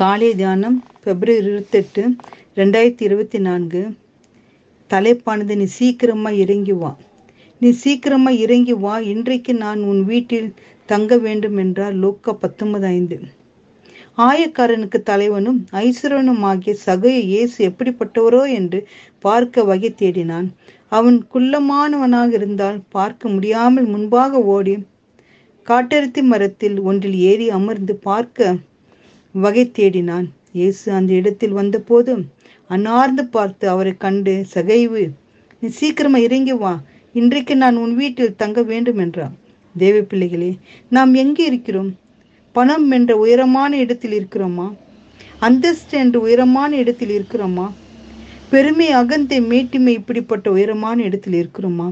காலை தியானம் பிப்ரவரி இருபத்தெட்டு ரெண்டாயிரத்தி இருபத்தி நான்கு. தலைப்பானது நீ சீக்கிரமா இறங்கி வா. நீ சீக்கிரமா இறங்கி வா. இன்றைக்கு நான் உன் வீட்டில் தங்க வேண்டும் என்றார் லோக்க பத்தொன்பது ஐந்து. ஆயக்காரனுக்கு தலைவனும் ஐஸ்வரனும் ஆகிய சகைய இயேசு எப்படிப்பட்டவரோ என்று பார்க்க வகை தேடினான். அவன் குள்ளமானவனாக இருந்தால் பார்க்க முடியாமல் முன்பாக ஓடி காட்டெருத்தி மரத்தில் ஒன்றில் ஏறி அமர்ந்து பார்க்க வகை தேடினான். இயேசு அந்த இடத்தில் வந்தபோது அன்னார்ந்து பார்த்து அவரை கண்டு சகைவு நீ சீக்கிரமா இறங்கி வா. இன்றைக்கு நான் உன் வீட்டில் தங்க வேண்டும் என்றான். தேவ பிள்ளைகளே நாம் எங்கே இருக்கிறோம்? பணம் என்ற உயரமான இடத்தில் இருக்கிறோமா? அந்தஸ்து என்ற உயரமான இடத்தில் இருக்கிறோமா? பெருமை அகந்தை மேட்டிமை இப்படிப்பட்ட உயரமான இடத்தில் இருக்கிறோமா?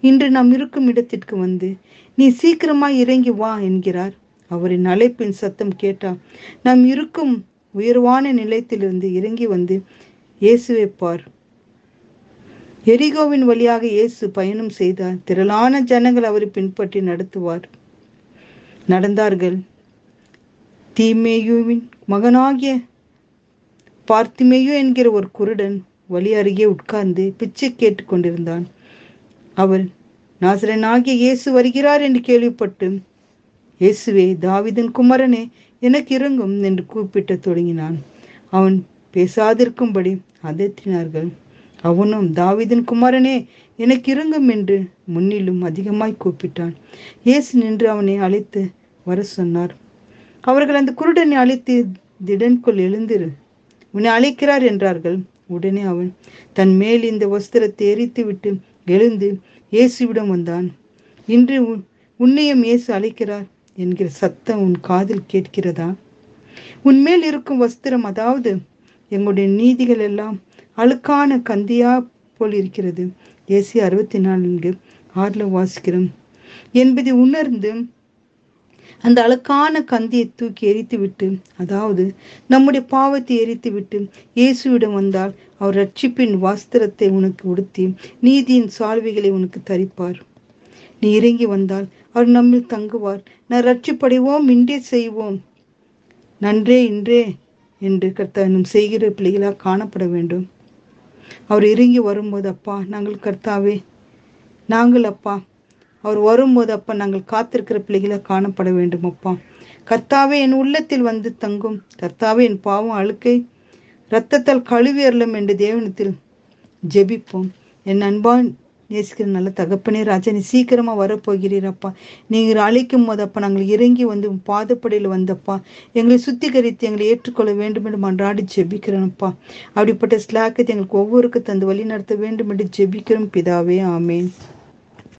இன்று நாம் இருக்கும் இடத்திற்கு வந்து நீ சீக்கிரமா இறங்கி வா என்கிறார். அவரின் அழைப்பின் சத்தம் கேட்டார் நாம் இருக்கும் உயர்வான நிலையத்திலிருந்து இறங்கி வந்து இயேசுவை பார். எரிகோவின் வழியாக இயேசு பயணம் செய்தார். திரளான ஜனங்கள் அவரை பின்பற்றி நடத்துவார். நடந்தார்கள். தீமேயுவின் மகனாகிய பார்த்திமேயு என்கிற ஒரு குருடன் வழி அருகே உட்கார்ந்து பிச்சை கேட்டுக்கொண்டிருந்தான். கொண்டிருந்தான் நாசரன் நாசரனாகிய இயேசு வருகிறார் என்று கேள்விப்பட்டு இயேசுவே தாவிதன் குமரனே எனக்கு இறங்கும் என்று கூப்பிட்டு தொடங்கினான். அவன் பேசாதிருக்கும்படி அதற்றினார்கள். அவனும் தாவிதன் குமாரனே எனக்கு இறங்கும் என்று முன்னிலும் அதிகமாய் கூப்பிட்டான். இயேசு நின்று அவனை அழைத்து வர சொன்னார். அவர்கள் அந்த குருடனை அழைத்து திடன்குள் எழுந்திரு உன்னை அழைக்கிறார் என்றார்கள். உடனே அவன் தன் மேல் இந்த வஸ்திரத்தை எரித்து விட்டு எழுந்து இயேசுவிடம் வந்தான். இன்று உன்னையும் இயேசு அழைக்கிறார். என்கிற சத்தம் உன் காதில் கேட்கிறதா? உன்மேல் இருக்கும் வஸ்திரம் அதாவது எங்களுடைய நீதிகள் எல்லாம் அழுக்கான கந்தியா போல் இருக்கிறது ஏசி அறுபத்தி நான்கு ஆறுல வாசிக்கிறோம். என்பதை உணர்ந்து அந்த அழுக்கான கந்தியை தூக்கி எரித்து விட்டு அதாவது நம்முடைய பாவத்தை எரித்து விட்டு இயேசுவிடம் வந்தால் அவர் ரட்சிப்பின் வஸ்திரத்தை உனக்கு உடுத்தி நீதியின் சால்வைகளை உனக்கு தரிப்பார். நீ இறங்கி வந்தால் அவர் நம்மில் தங்குவார். நான் ரட்சிப்படைவோம் இன்றே செய்வோம். நன்றே இன்றே என்று கர்த்தனும் செய்கிற பிள்ளைகளாக காணப்பட வேண்டும். அவர் இறங்கி வரும்போது அப்பா நாங்கள் கர்த்தாவே நாங்கள் அப்பா அவர் வரும்போது அப்பா நாங்கள் காத்திருக்கிற பிள்ளைகளாக காணப்பட வேண்டும் அப்பா. கர்த்தாவே என் உள்ளத்தில் வந்து தங்கும். கர்த்தாவே என் பாவம் அழுக்கை இரத்தத்தால் கழுவி அருளும் என்று தேவனத்தில் ஜெபிப்போம். என் அன்பான் நேசிக்கிற நல்ல தகப்பனே ராஜா நீ சீக்கிரமா வரப்போகிறீரப்பா. நீங்கள் அழைக்கும் போது அப்பா நாங்கள் இறங்கி வந்து பாதப்படையில் வந்தப்பா. எங்களை சுத்திகரித்து எங்களை ஏற்றுக்கொள்ள வேண்டும் என்று மன்றாடி ஜெபிக்கிறோம்ப்பா அப்படிப்பட்ட ஸ்லாக்கத்தை எங்களுக்கு ஒவ்வொருக்கு தந்து வழி நடத்த வேண்டும் என்று ஜெபிக்கிறோம். பிதாவே ஆமேன்.